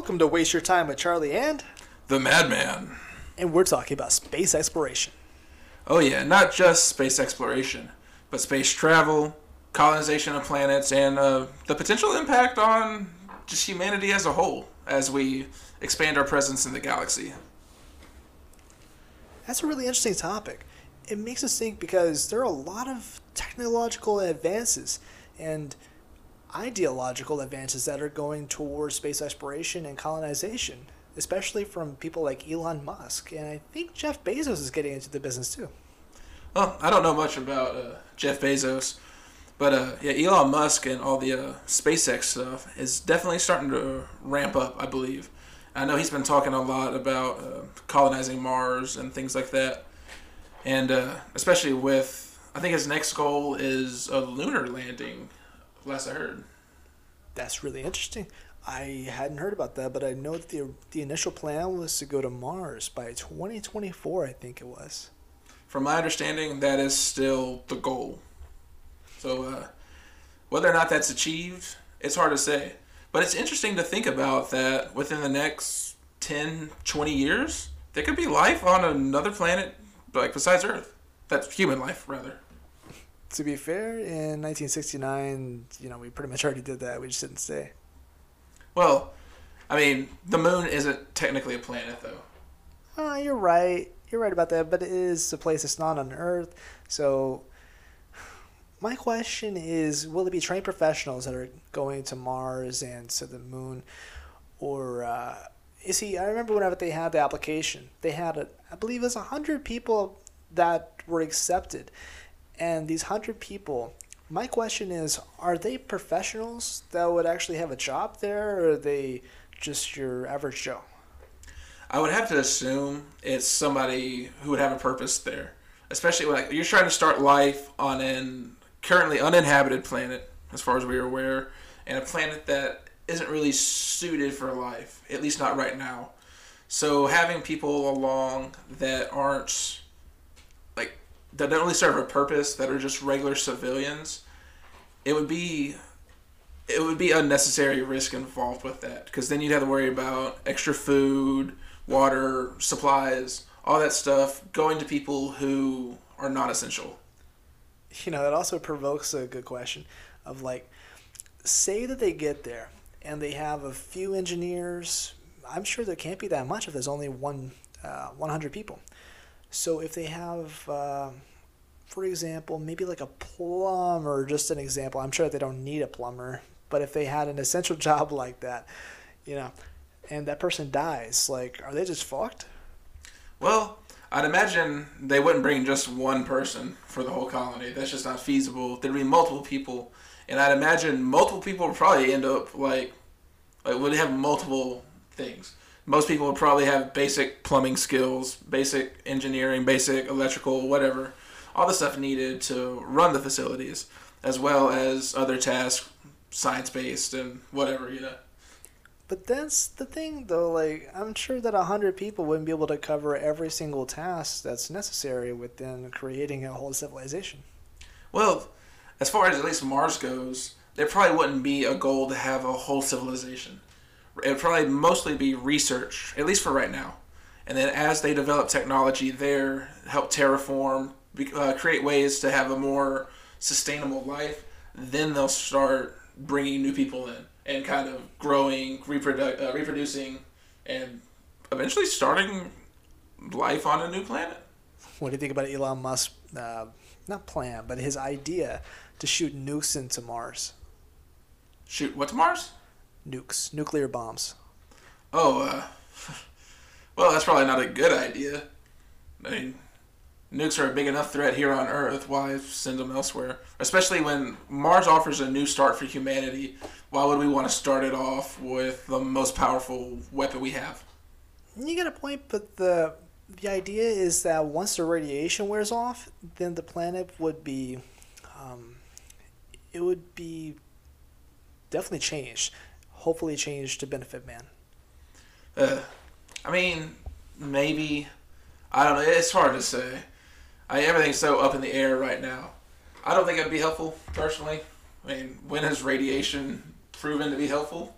Welcome to Waste Your Time with Charlie and. The Madman. And we're talking about space exploration. Oh, yeah, not just space exploration, but space travel, colonization of planets, and uh, the potential impact on just humanity as a whole as we expand our presence in the galaxy. That's a really interesting topic. It makes us think because there are a lot of technological advances and ideological advances that are going towards space exploration and colonization, especially from people like Elon Musk. And I think Jeff Bezos is getting into the business too. Well, I don't know much about uh, Jeff Bezos, but uh, yeah, Elon Musk and all the uh, SpaceX stuff is definitely starting to ramp up, I believe. I know he's been talking a lot about uh, colonizing Mars and things like that, and uh, especially with I think his next goal is a lunar landing last I heard. That's really interesting. I hadn't heard about that, but I know that the the initial plan was to go to Mars by 2024, I think it was. From my understanding, that is still the goal. So, uh, whether or not that's achieved, it's hard to say. But it's interesting to think about that within the next 10, 20 years, there could be life on another planet, like besides Earth. That's human life, rather to be fair, in 1969, you know, we pretty much already did that. We just didn't say. Well, I mean, the moon isn't technically a planet, though. Uh, you're right. You're right about that, but it is a place that's not on Earth. So, my question is will it be trained professionals that are going to Mars and to the moon? Or, uh, you see, I remember whenever they had the application, they had, a, I believe it was 100 people that were accepted and these 100 people, my question is are they professionals that would actually have a job there, or are they just your average Joe? I would have to assume it's somebody who would have a purpose there, especially when like, you're trying to start life on an currently uninhabited planet, as far as we are aware, and a planet that isn't really suited for life, at least not right now. So having people along that aren't that don't really serve a purpose that are just regular civilians, it would be it would be unnecessary risk involved with that because then you'd have to worry about extra food, water, supplies, all that stuff going to people who are not essential. You know, that also provokes a good question of like, say that they get there and they have a few engineers. I'm sure there can't be that much if there's only one uh, 100 people. So if they have, uh, for example, maybe like a plumber, just an example, I'm sure they don't need a plumber, but if they had an essential job like that, you know, and that person dies, like, are they just fucked? Well, I'd imagine they wouldn't bring just one person for the whole colony. That's just not feasible. There'd be multiple people, and I'd imagine multiple people would probably end up like, like would have multiple things most people would probably have basic plumbing skills, basic engineering, basic electrical, whatever, all the stuff needed to run the facilities, as well as other tasks, science based and whatever, you know. But that's the thing, though. Like, I'm sure that a hundred people wouldn't be able to cover every single task that's necessary within creating a whole civilization. Well, as far as at least Mars goes, there probably wouldn't be a goal to have a whole civilization it would probably mostly be research, at least for right now. And then as they develop technology there, help terraform, uh, create ways to have a more sustainable life, then they'll start bringing new people in and kind of growing, reprodu- uh, reproducing, and eventually starting life on a new planet. What do you think about Elon Musk? Uh, not plan, but his idea to shoot nukes into Mars. Shoot what to Mars? Nukes, nuclear bombs. Oh, uh, well, that's probably not a good idea. I mean, nukes are a big enough threat here on Earth. Why send them elsewhere? Especially when Mars offers a new start for humanity. Why would we want to start it off with the most powerful weapon we have? You got a point, but the the idea is that once the radiation wears off, then the planet would be, um, it would be definitely changed hopefully change to benefit man? Uh, I mean, maybe. I don't know. It's hard to say. I, everything's so up in the air right now. I don't think it'd be helpful personally. I mean, when has radiation proven to be helpful?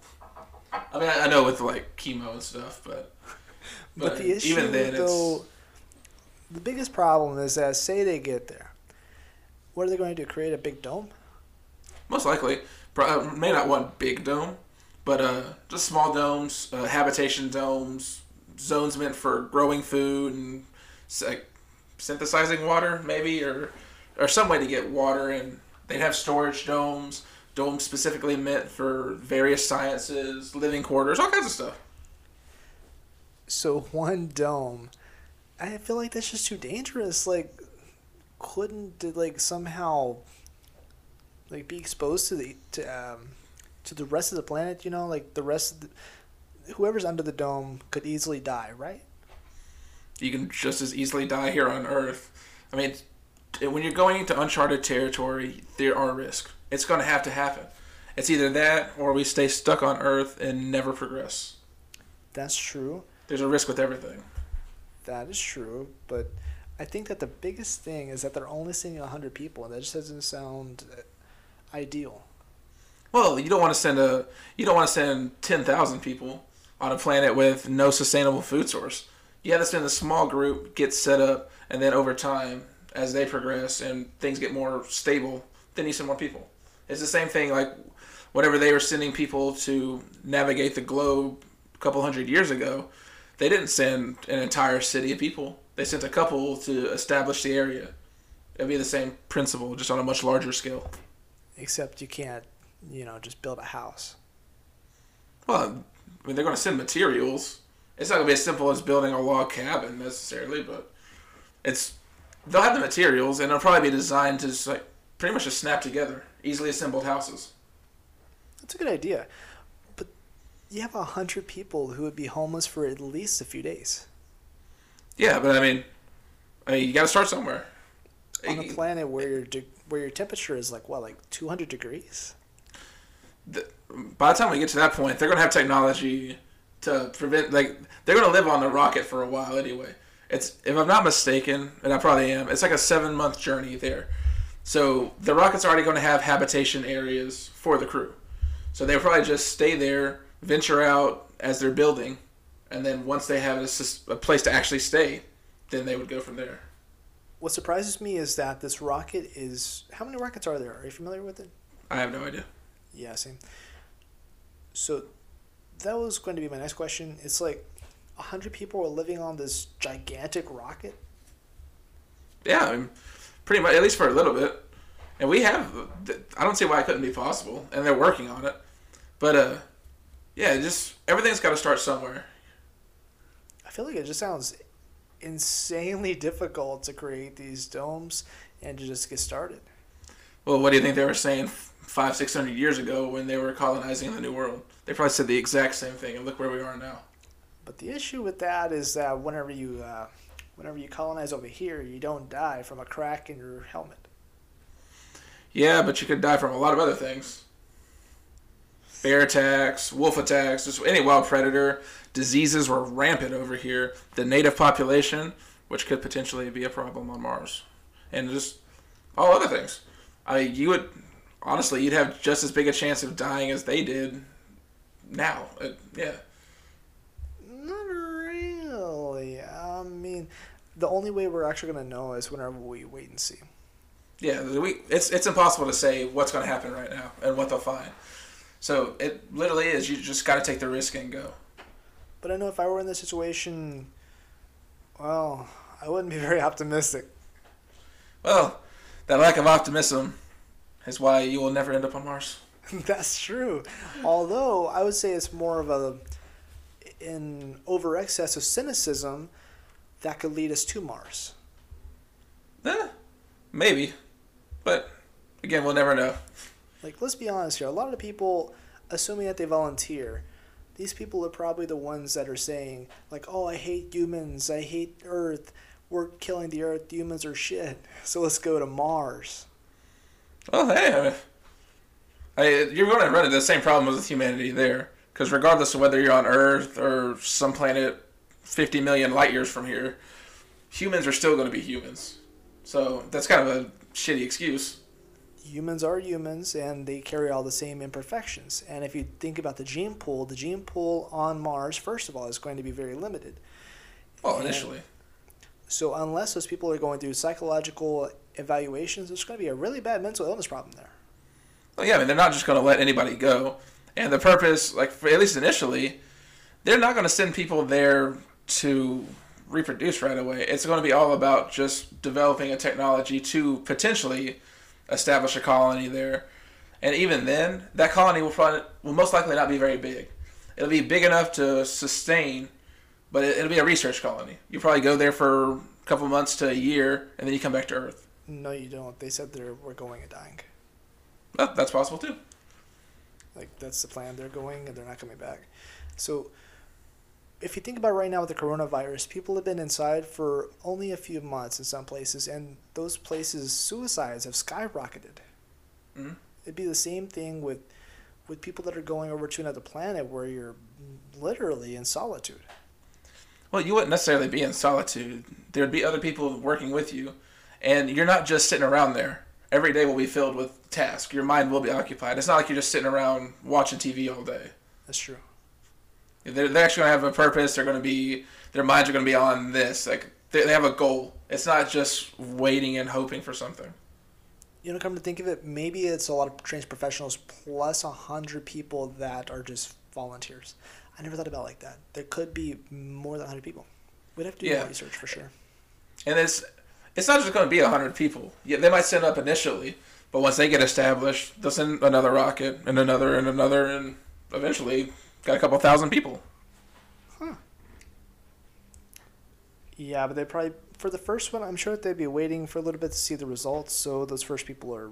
I mean, I, I know with like chemo and stuff, but But, the issue, even then, though, it's the biggest problem is that say they get there, what are they going to do? Create a big dome? most likely pro- uh, may not want big dome, but uh, just small domes, uh, habitation domes, zones meant for growing food and like synthesizing water, maybe, or or some way to get water. And they'd have storage domes, domes specifically meant for various sciences, living quarters, all kinds of stuff. So one dome, I feel like that's just too dangerous. Like, couldn't like somehow, like be exposed to the to um, to the rest of the planet? You know, like the rest of the, whoever's under the dome could easily die, right? you can just as easily die here on Earth. I mean, when you're going into uncharted territory, there are risks. It's going to have to happen. It's either that or we stay stuck on Earth and never progress. That's true. There's a risk with everything. That is true, but I think that the biggest thing is that they're only sending hundred people, and that just doesn't sound uh, ideal. Well, you don't want to send a you don't want to send ten thousand people on a planet with no sustainable food source. You have to send a small group, get set up, and then over time, as they progress and things get more stable, then you send more people. It's the same thing like whatever they were sending people to navigate the globe a couple hundred years ago. They didn't send an entire city of people. They sent a couple to establish the area. It'd be the same principle, just on a much larger scale. Except you can't, you know, just build a house. Well, I mean, they're going to send materials. It's not going to be as simple as building a log cabin necessarily, but it's they'll have the materials and it'll probably be designed to just like pretty much just snap together, easily assembled houses. That's a good idea, but you have a hundred people who would be homeless for at least a few days Yeah, but I mean, I mean you got to start somewhere. on a planet where your de- where your temperature is like what, like two hundred degrees. The- By the time we get to that point, they're going to have technology to prevent like they're going to live on the rocket for a while anyway. It's if I'm not mistaken, and I probably am. It's like a seven month journey there. So the rocket's already going to have habitation areas for the crew. So they'll probably just stay there, venture out as they're building, and then once they have a, a place to actually stay, then they would go from there. What surprises me is that this rocket is how many rockets are there? Are you familiar with it? I have no idea. Yeah, same. So that was going to be my next question. It's like a hundred people are living on this gigantic rocket. Yeah, I mean, pretty much at least for a little bit. And we have, I don't see why it couldn't be possible, and they're working on it. But uh, yeah, just everything's got to start somewhere. I feel like it just sounds insanely difficult to create these domes and to just get started. Well, what do you think they were saying five, six hundred years ago when they were colonizing the New World? They probably said the exact same thing, and look where we are now. But the issue with that is that whenever you uh, whenever you colonize over here, you don't die from a crack in your helmet. Yeah, but you could die from a lot of other things. Bear attacks, wolf attacks, just any wild predator. Diseases were rampant over here. The native population, which could potentially be a problem on Mars, and just all other things. I you would honestly, you'd have just as big a chance of dying as they did now. Uh, yeah. Not really. I mean, the only way we're actually going to know is whenever we wait and see. Yeah, we, it's it's impossible to say what's going to happen right now and what they'll find. So it literally is. You just got to take the risk and go. But I know if I were in this situation, well, I wouldn't be very optimistic. Well, that lack of optimism is why you will never end up on Mars. That's true. Although I would say it's more of a an over excess of cynicism that could lead us to Mars. Eh, maybe, but again, we'll never know. Like, let's be honest here. A lot of people, assuming that they volunteer, these people are probably the ones that are saying, like, oh, I hate humans. I hate Earth. We're killing the Earth. Humans are shit. So let's go to Mars. Well, hey, I you're going to run into the same problem with humanity there, because regardless of whether you're on Earth or some planet 50 million light years from here, humans are still going to be humans. So that's kind of a shitty excuse. humans are humans and they carry all the same imperfections. And if you think about the gene pool, the gene pool on Mars, first of all, is going to be very limited. Well, And initially. So unless those people are going through psychological evaluations, there's going to be a really bad mental illness problem there. Well, yeah, I mean, they're not just going to let anybody go. And the purpose, like, for, at least initially, they're not going to send people there to reproduce right away. It's going to be all about just developing a technology to potentially establish a colony there. And even then, that colony will probably will most likely not be very big. It'll be big enough to sustain, but it, it'll be a research colony. You probably go there for a couple months to a year, and then you come back to Earth. No, you don't. They said they were going and dying. That, that's possible too. Like that's the plan. They're going and they're not coming back. So if you think about right now with the coronavirus, people have been inside for only a few months in some places, and those places suicides have skyrocketed. Mhm. It'd be the same thing with with people that are going over to another planet where you're literally in solitude. Well, you wouldn't necessarily be in solitude. There'd be other people working with you, and you're not just sitting around there. Every day will be filled with tasks. Your mind will be occupied. It's not like you're just sitting around watching TV all day. That's true. They're, they're actually going to have a purpose. They're going to be, their minds are going to be on this. Like, they, they have a goal. It's not just waiting and hoping for something. You know, come to think of it, maybe it's a lot of trained professionals plus a hundred people that are just volunteers. I never thought about it like that. There could be more than hundred people. We'd have to do Yeah. more research for sure. And it's it's not just going to be 100 people. Yeah, they might send up initially, but once they get established, they'll send another rocket and another and another, and eventually got a couple thousand people. Huh. Yeah, but they probably for the first one, I'm sure that they'd be waiting for a little bit to see the results. So those first people are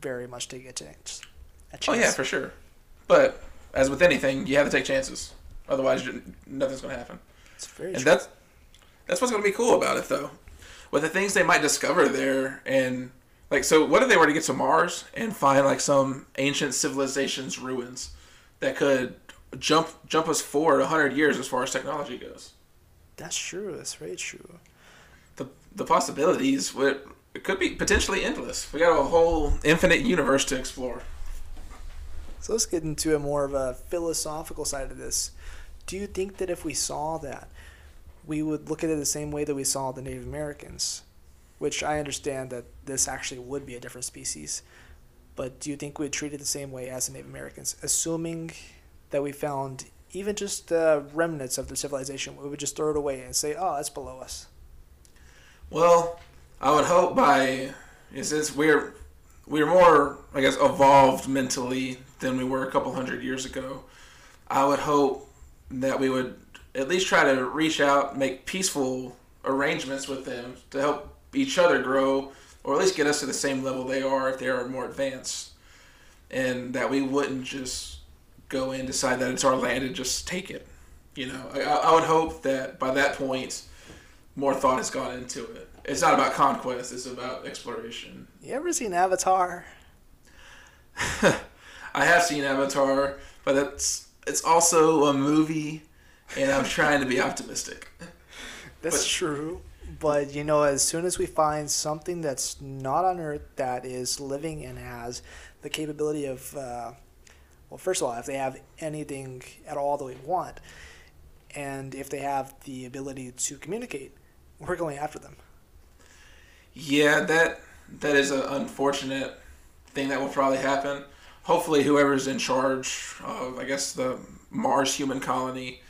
very much taking oh, a chance. A Oh chance. yeah, for sure. But as with anything, you have to take chances. Otherwise, nothing's going to happen. It's very And true. that's that's what's going to be cool about it, though. With the things they might discover there, and like, so what if they were to get to Mars and find like some ancient civilization's ruins that could jump jump us forward hundred years as far as technology goes? That's true. That's very true. The the possibilities would it could be potentially endless. We got a whole infinite universe to explore. So let's get into a more of a philosophical side of this. Do you think that if we saw that, we would look at it the same way that we saw the Native Americans? Which I understand that this actually would be a different species. But do you think we'd treat it the same way as the Native Americans? Assuming that we found even just remnants of the civilization, we would just throw it away and say, oh, that's below us. Well, I would hope by since we're we're more, I guess, evolved mentally than we were a couple hundred years ago. I would hope that we would at least try to reach out, make peaceful arrangements with them to help each other grow, or at least get us to the same level they are if they are more advanced, and that we wouldn't just go in decide that it's our land and just take it. You know, I, I would hope that by that point, more thought has gone into it. It's not about conquest; it's about exploration. You ever seen Avatar? I have seen Avatar, but it's it's also a movie, and I'm trying to be optimistic. That's But- true. But you know, as soon as we find something that's not on Earth that is living and has the capability of, uh, well, first of all, if they have anything at all that we want, and if they have the ability to communicate, we're going after them. Yeah, that that is an unfortunate thing that will probably happen. Hopefully, whoever's in charge of, I guess, the Mars human colony,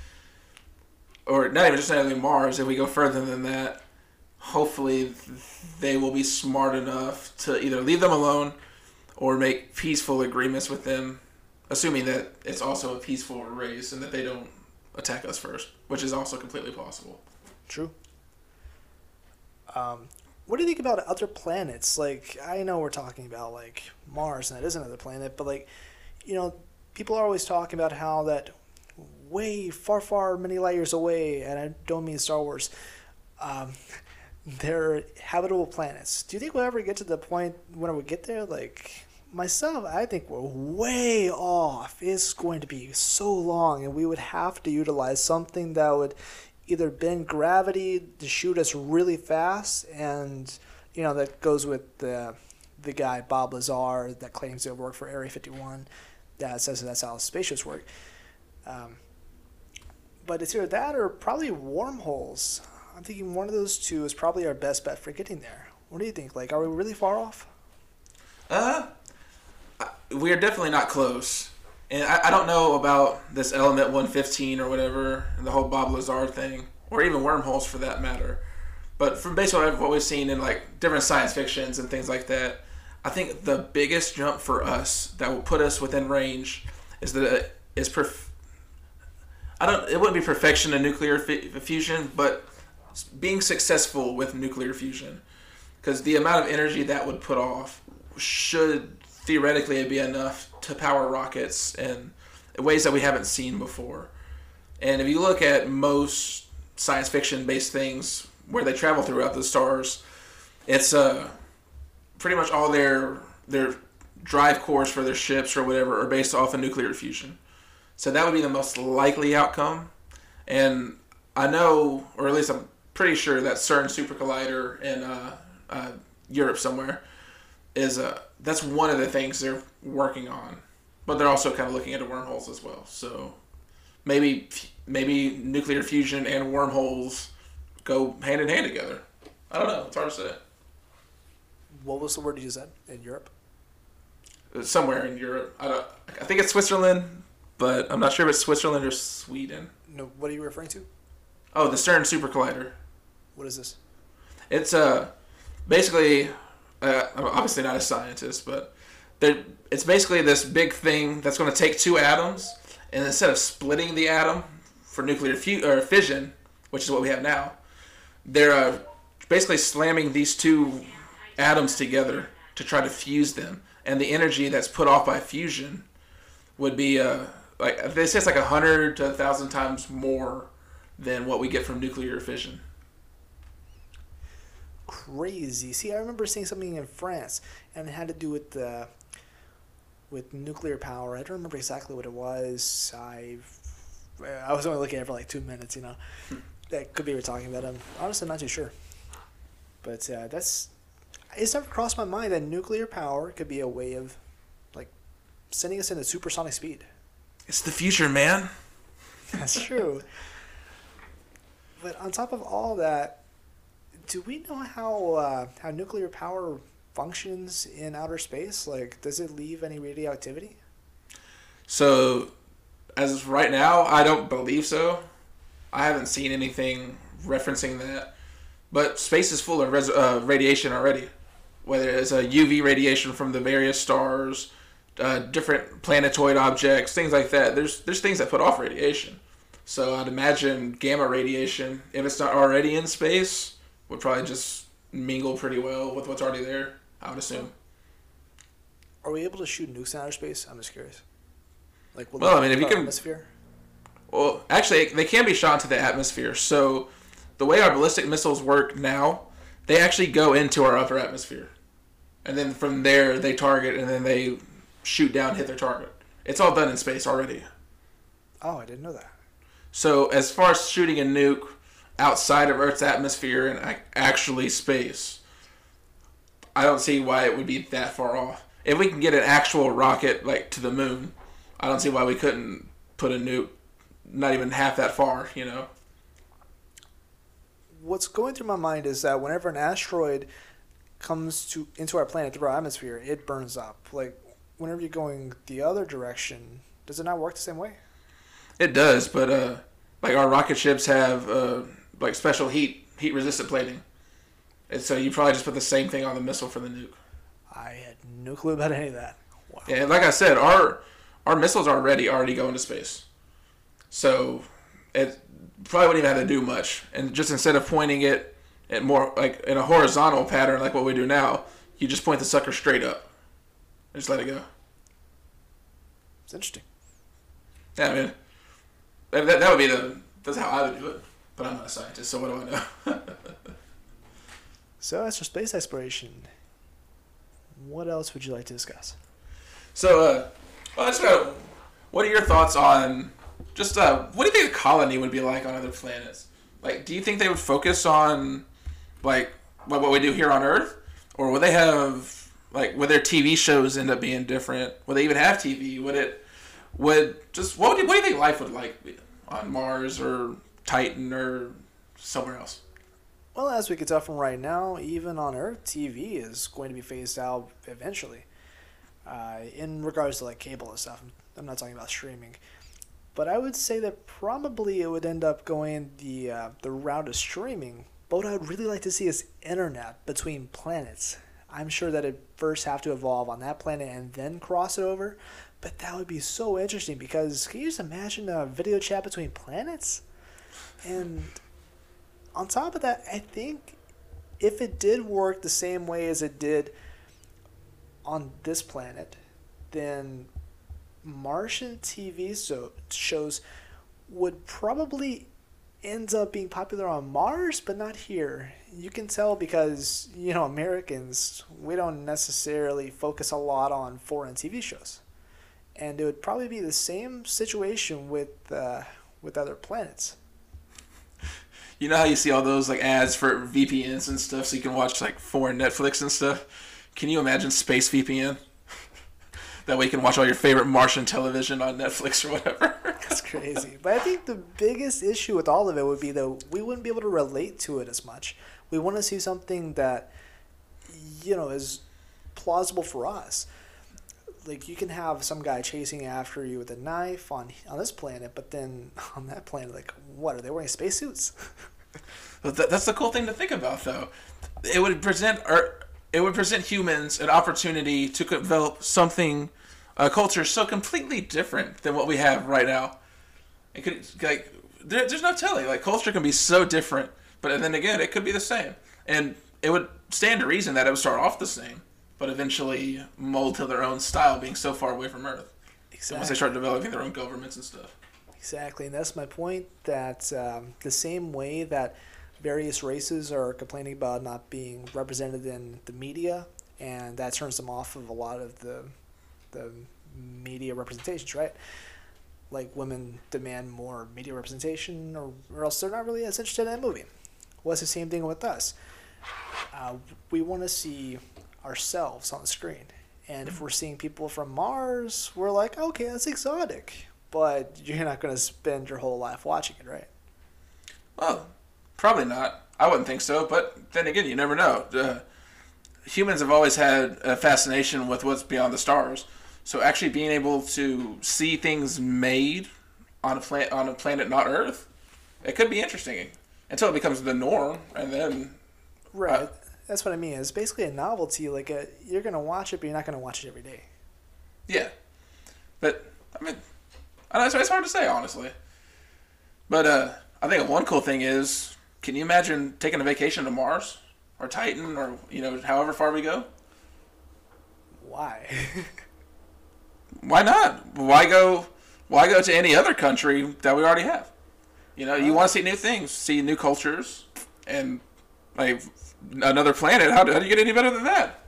or not even just necessarily Mars, if we go further than that, hopefully they will be smart enough to either leave them alone or make peaceful agreements with them, assuming that it's also a peaceful race and that they don't attack us first, which is also completely possible. True. Um, what do you think about other planets? Like, I know we're talking about like Mars, and that is another planet, but like, you know, people are always talking about how that way far, far, many light years away, and I don't mean Star Wars. Um, they're habitable planets. Do you think we'll ever get to the point when we get there? Like myself, I think we're way off. It's going to be so long, and we would have to utilize something that would either bend gravity to shoot us really fast, and you know that goes with the the guy Bob Lazar that claims have worked for Area 51 that says that's how spaceships work. Um, but it's either that or probably wormholes. I'm thinking one of those two is probably our best bet for getting there. What do you think? Like, are we really far off? Uh, we are definitely not close. And I, I don't know about this element 115 or whatever, and the whole Bob Lazar thing, or even wormholes for that matter. But from based on what we've seen in like different science fictions and things like that, I think the biggest jump for us that will put us within range is that is perf- I don't. It wouldn't be perfection in nuclear f- fusion, but being successful with nuclear fusion, because the amount of energy that would put off should theoretically be enough to power rockets in ways that we haven't seen before. And if you look at most science fiction based things where they travel throughout the stars, it's uh, pretty much all their their drive cores for their ships or whatever are based off of nuclear fusion. So that would be the most likely outcome. And I know, or at least I'm pretty sure that CERN Super Collider in uh, uh, Europe somewhere is uh, that's one of the things they're working on. But they're also kind of looking into wormholes as well. So maybe maybe nuclear fusion and wormholes go hand in hand together. I don't know. It's hard to say. What was the word you said in Europe? Somewhere in Europe. I don't. I think it's Switzerland, but I'm not sure if it's Switzerland or Sweden. No, what are you referring to? Oh, the CERN Super Collider. What is this? It's uh basically uh, I'm obviously not a scientist, but it's basically this big thing that's going to take two atoms, and instead of splitting the atom for nuclear fu- or fission, which is what we have now, they're uh, basically slamming these two atoms together to try to fuse them, and the energy that's put off by fusion would be uh, like they say it's like a hundred to a thousand times more than what we get from nuclear fission crazy. See, I remember seeing something in France, and it had to do with the with nuclear power. I don't remember exactly what it was. I I was only looking at it for like two minutes. You know, that could be we're talking about. I'm honestly not too sure. But uh, that's it's never crossed my mind that nuclear power could be a way of like sending us into supersonic speed. It's the future, man. That's true. but on top of all that, do we know how uh, how nuclear power functions in outer space? Like, does it leave any radioactivity? So, as of right now, I don't believe so. I haven't seen anything referencing that. But space is full of res- uh, radiation already, whether it's a UV radiation from the various stars, uh, different planetoid objects, things like that. There's there's things that put off radiation. So I'd imagine gamma radiation, if it's not already in space, would probably just mingle pretty well with what's already there. I would assume. Are we able to shoot nukes in outer space? I'm just curious. Like, well, I mean, if you can, atmosphere. Well, actually, they can be shot into the atmosphere. So, the way our ballistic missiles work now, they actually go into our upper atmosphere, and then from there they target, and then they shoot down, hit their target. It's all done in space already. Oh, I didn't know that. So, as far as shooting a nuke, outside of Earth's atmosphere and actually space. I don't see why it would be that far off. If we can get an actual rocket like to the moon, I don't see why we couldn't put a nuke not even half that far, you know. What's going through my mind is that whenever an asteroid comes to into our planet through our atmosphere, it burns up. Like whenever you're going the other direction, does it not work the same way? It does, but uh, like our rocket ships have uh, like special heat heat resistant plating. And so you probably just put the same thing on the missile for the nuke. I had no clue about any of that. Wow. Yeah, like I said, our our missiles are already already going to space. So it probably wouldn't even have to do much. And just instead of pointing it at more like in a horizontal pattern like what we do now, you just point the sucker straight up. And just let it go. It's interesting. Yeah, I mean that, that would be the that's how I would do it. But I'm not a scientist, so what do I know? so as for space exploration, what else would you like to discuss? So, uh, well, just, uh, what are your thoughts on just uh, what do you think a colony would be like on other planets? Like, do you think they would focus on like what, what we do here on Earth, or would they have like would their TV shows end up being different? Would they even have TV? Would it would just what would you, what do you think life would like on Mars or Titan or somewhere else? Well, as we can tell from right now, even on Earth, TV is going to be phased out eventually. Uh, in regards to like cable and stuff, I'm not talking about streaming, but I would say that probably it would end up going the uh, the route of streaming. But what I would really like to see is internet between planets. I'm sure that it first have to evolve on that planet and then cross it over, but that would be so interesting because can you just imagine a video chat between planets? And on top of that, I think if it did work the same way as it did on this planet, then Martian TV so shows would probably end up being popular on Mars, but not here. You can tell because you know Americans we don't necessarily focus a lot on foreign TV shows, and it would probably be the same situation with uh, with other planets you know how you see all those like ads for VPNs and stuff, so you can watch like foreign Netflix and stuff. Can you imagine space VPN? that way you can watch all your favorite Martian television on Netflix or whatever. That's crazy. But I think the biggest issue with all of it would be that we wouldn't be able to relate to it as much. We want to see something that, you know, is plausible for us like you can have some guy chasing after you with a knife on on this planet, but then on that planet, like what are they wearing spacesuits? that's the cool thing to think about, though. It would present or it would present humans an opportunity to develop something, a culture so completely different than what we have right now. It could like there, there's no telling. Like culture can be so different, but then again, it could be the same, and it would stand to reason that it would start off the same but eventually mold to their own style, being so far away from Earth. Exactly. once they start developing their own governments and stuff. Exactly, and that's my point. That um, the same way that various races are complaining about not being represented in the media, and that turns them off of a lot of the the media representations, right? Like women demand more media representation, or, or else they're not really as interested in that movie. Well, it's the same thing with us. Uh, we want to see ourselves on screen. And if we're seeing people from Mars, we're like, okay, that's exotic. But you're not going to spend your whole life watching it, right? Well, probably not. I wouldn't think so. But then again, you never know. Uh, humans have always had a fascination with what's beyond the stars. So actually being able to see things made on a planet on a planet not Earth, it could be interesting until it becomes the norm, and then right. Uh, that's what I mean. It's basically a novelty. Like a, you're gonna watch it, but you're not gonna watch it every day. Yeah, but I mean, I know, it's, it's hard to say honestly. But uh, I think one cool thing is, can you imagine taking a vacation to Mars or Titan or you know however far we go? Why? why not? Why go? Why go to any other country that we already have? You know, you want to see new things, see new cultures, and like another planet. How, how do you get any better than that?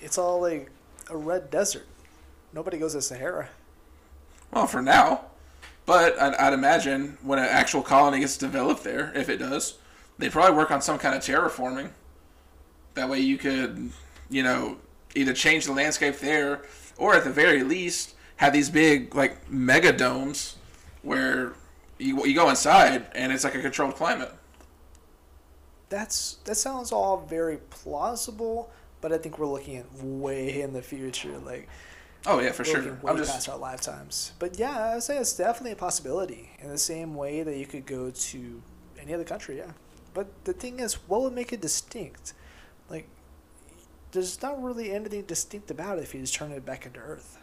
It's all like a red desert. Nobody goes to Sahara. Well, for now. But I'd, I'd imagine when an actual colony gets developed there, if it does, they probably work on some kind of terraforming. That way you could, you know, either change the landscape there or at the very least have these big, like, mega domes where you, you go inside and it's like a controlled climate that's that sounds all very plausible, but I think we're looking at way in the future, like. Oh yeah, for sure. Way I'm just past our lifetimes, but yeah, I would say it's definitely a possibility. In the same way that you could go to any other country, yeah. But the thing is, what would make it distinct? Like, there's not really anything distinct about it if you just turn it back into Earth.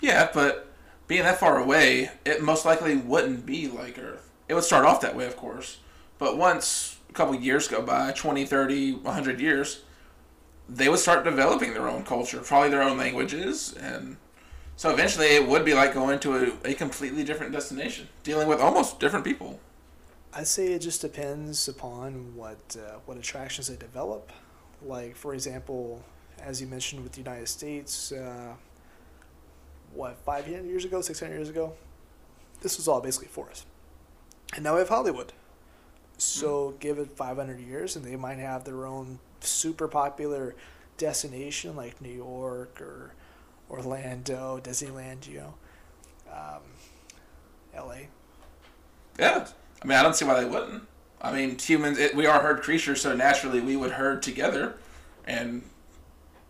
Yeah, but being that far away, it most likely wouldn't be like Earth. It would start off that way, of course, but once a couple years go by 20 30 100 years they would start developing their own culture probably their own languages and so eventually it would be like going to a, a completely different destination dealing with almost different people. I'd say it just depends upon what uh, what attractions they develop. Like for example as you mentioned with the united states uh, what 500 years ago 600 years ago? This was all basically forest. And now we have hollywood so give it 500 years, and they might have their own super popular destination like New York or Orlando, Disneyland, you know, um, L.A. Yeah, I mean, I don't see why they wouldn't. I mean, humans, it, we are herd creatures, so naturally we would herd together, and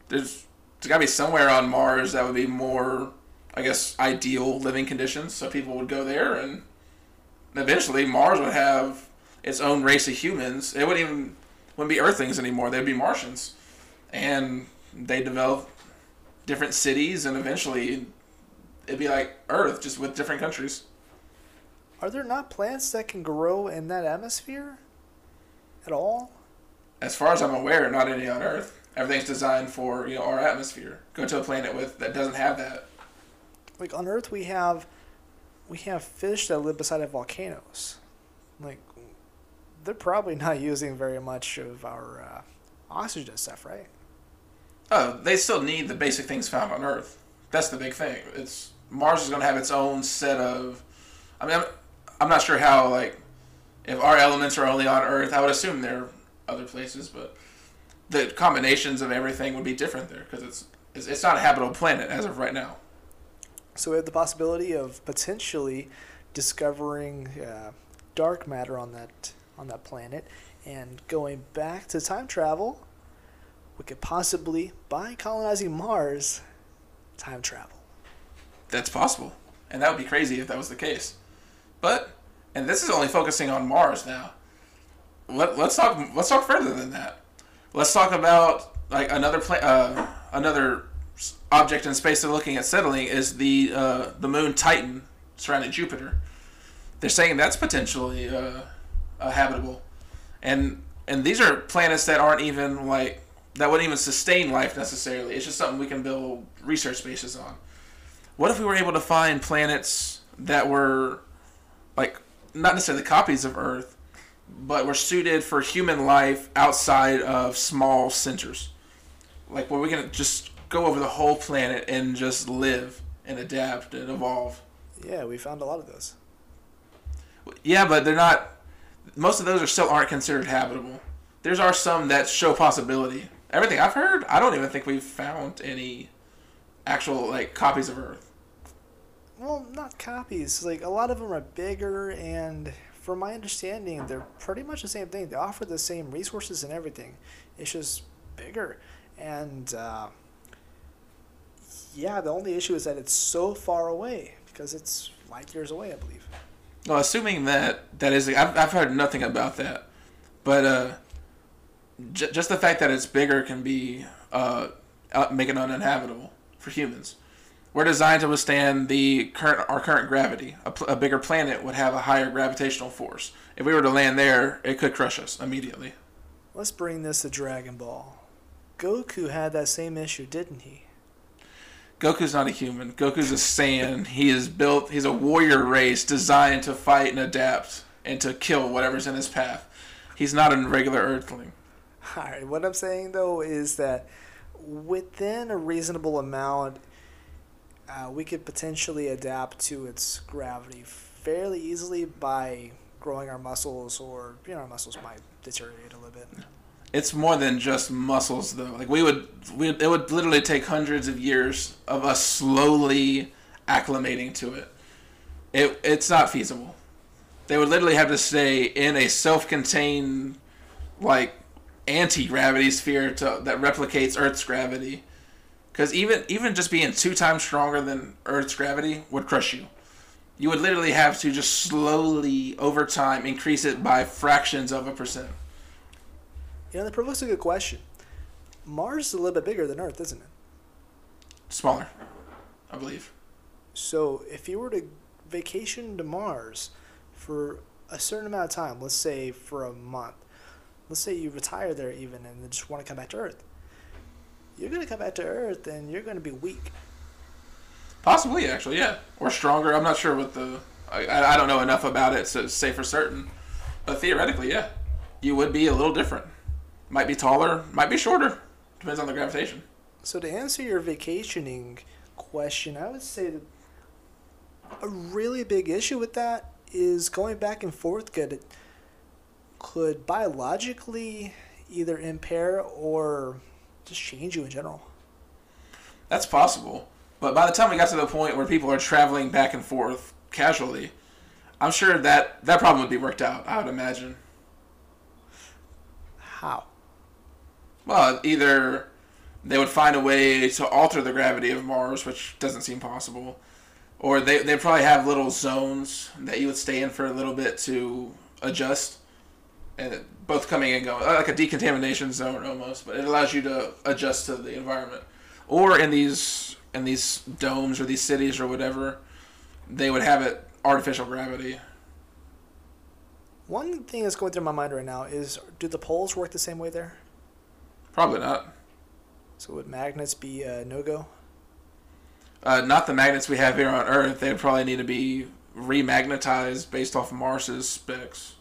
there's there's got to be somewhere on Mars that would be more, I guess, ideal living conditions, so people would go there, and eventually Mars would have its own race of humans. It wouldn't even wouldn't be Earthlings anymore; they'd be Martians, and they develop different cities, and eventually it'd be like Earth, just with different countries. Are there not plants that can grow in that atmosphere at all? As far as I'm aware, not any on Earth. Everything's designed for you know our atmosphere. Go to a planet with that doesn't have that. Like on Earth, we have we have fish that live beside of volcanoes. Like they're probably not using very much of our uh, oxygen stuff, right? Oh, they still need the basic things found on Earth. That's the big thing. It's Mars is going to have its own set of. I mean, I'm, I'm not sure how like if our elements are only on Earth. I would assume there are other places, but the combinations of everything would be different there because it's, it's it's not a habitable planet as of right now. So we have the possibility of potentially discovering uh, dark matter on that on that planet and going back to time travel. We could possibly, by colonizing Mars, time travel. That's possible, and that would be crazy if that was the case. But and this is only focusing on Mars now. Let, let's talk. Let's talk further than that. Let's talk about like another pla- uh, another object in space they're looking at settling is the uh, the moon Titan surrounding Jupiter. They're saying that's potentially uh, uh, habitable, and and these are planets that aren't even like that wouldn't even sustain life necessarily. It's just something we can build research bases on. What if we were able to find planets that were like not necessarily copies of Earth, but were suited for human life outside of small centers. Like where we can just go over the whole planet and just live and adapt and evolve. Yeah, we found a lot of those. Yeah, but they're not. Most of those are still aren't considered habitable. There's are some that show possibility. Everything I've heard, I don't even think we've found any actual like copies of Earth. Well, not copies. Like a lot of them are bigger, and from my understanding, they're pretty much the same thing. They offer the same resources and everything. It's just bigger, and uh, yeah, the only issue is that it's so far away because it's light years away, I believe. Well, assuming that that is, I've, I've heard nothing about that, but uh, j- just the fact that it's bigger can be uh, uh, make it uninhabitable for humans. We're designed to withstand the current our current gravity. A, pl- a bigger planet would have a higher gravitational force. If we were to land there, it could crush us immediately. Let's bring this to Dragon Ball. Goku had that same issue, didn't he? Goku's not a human. Goku's a Saiyan. He is built. He's a warrior race designed to fight and adapt and to kill whatever's in his path. He's not a regular Earthling. All right, what I'm saying though is that within a reasonable amount, uh, we could potentially adapt to its gravity fairly easily by growing our muscles, or you know, our muscles might deteriorate a little bit. It's more than just muscles, though. Like we would, we it would literally take hundreds of years of us slowly acclimating to it. It it's not feasible. They would literally have to stay in a self-contained, like, anti-gravity sphere to that replicates Earth's gravity. Because even even just being two times stronger than Earth's gravity would crush you. You would literally have to just slowly, over time, increase it by fractions of a percent. You know, that provokes a good question. Mars is a little bit bigger than Earth, isn't it? Smaller, I believe. So if you were to vacation to Mars for a certain amount of time, let's say for a month, let's say you retire there even and just want to come back to Earth, you're going to come back to Earth and you're going to be weak. Possibly, actually, yeah, or stronger. I'm not sure what the. I, I don't know enough about it to say for certain, but theoretically, yeah, you would be a little different. Might be taller, might be shorter. Depends on the gravitation. So to answer your vacationing question, I would say that a really big issue with that is going back and forth could could biologically either impair or just change you in general. That's possible. But by the time we got to the point where people are traveling back and forth casually, I'm sure that that problem would be worked out. I would imagine. How? Well, either they would find a way to alter the gravity of Mars, which doesn't seem possible, or they they probably have little zones that you would stay in for a little bit to adjust, and both coming and going, uh, like a decontamination zone almost. But it allows you to adjust to the environment, or in these in these domes or these cities or whatever, they would have it artificial gravity. One thing that's going through my mind right now is do the poles work the same way there? Probably not. So would magnets be a no go? Uh, not the magnets we have here on Earth. They'd probably need to be remagnetized based off Mars's specs.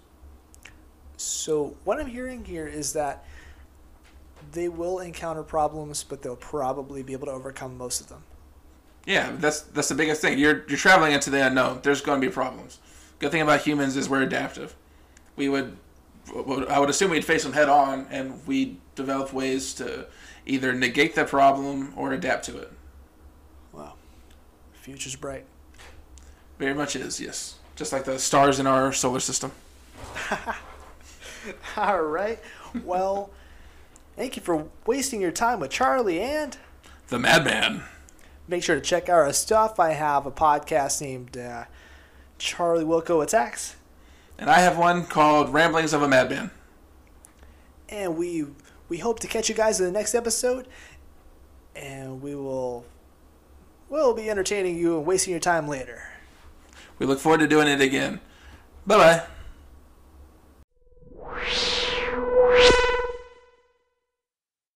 So what I'm hearing here is that they will encounter problems, but they'll probably be able to overcome most of them. Yeah, that's that's the biggest thing. You're you're traveling into the unknown. There's going to be problems. Good thing about humans is we're adaptive. We would, I would assume we'd face them head on, and we'd develop ways to either negate the problem or adapt to it. Wow, The future's bright. Very much is, yes. Just like the stars in our solar system. All right. Well, thank you for wasting your time with Charlie and The Madman. make sure to check out our stuff. I have a podcast named uh, Charlie Wilco Attacks, And I have one called Ramblings of a Madman. and we we hope to catch you guys in the next episode. And we will we'll be entertaining you and wasting your time later. We look forward to doing it again. Bye bye.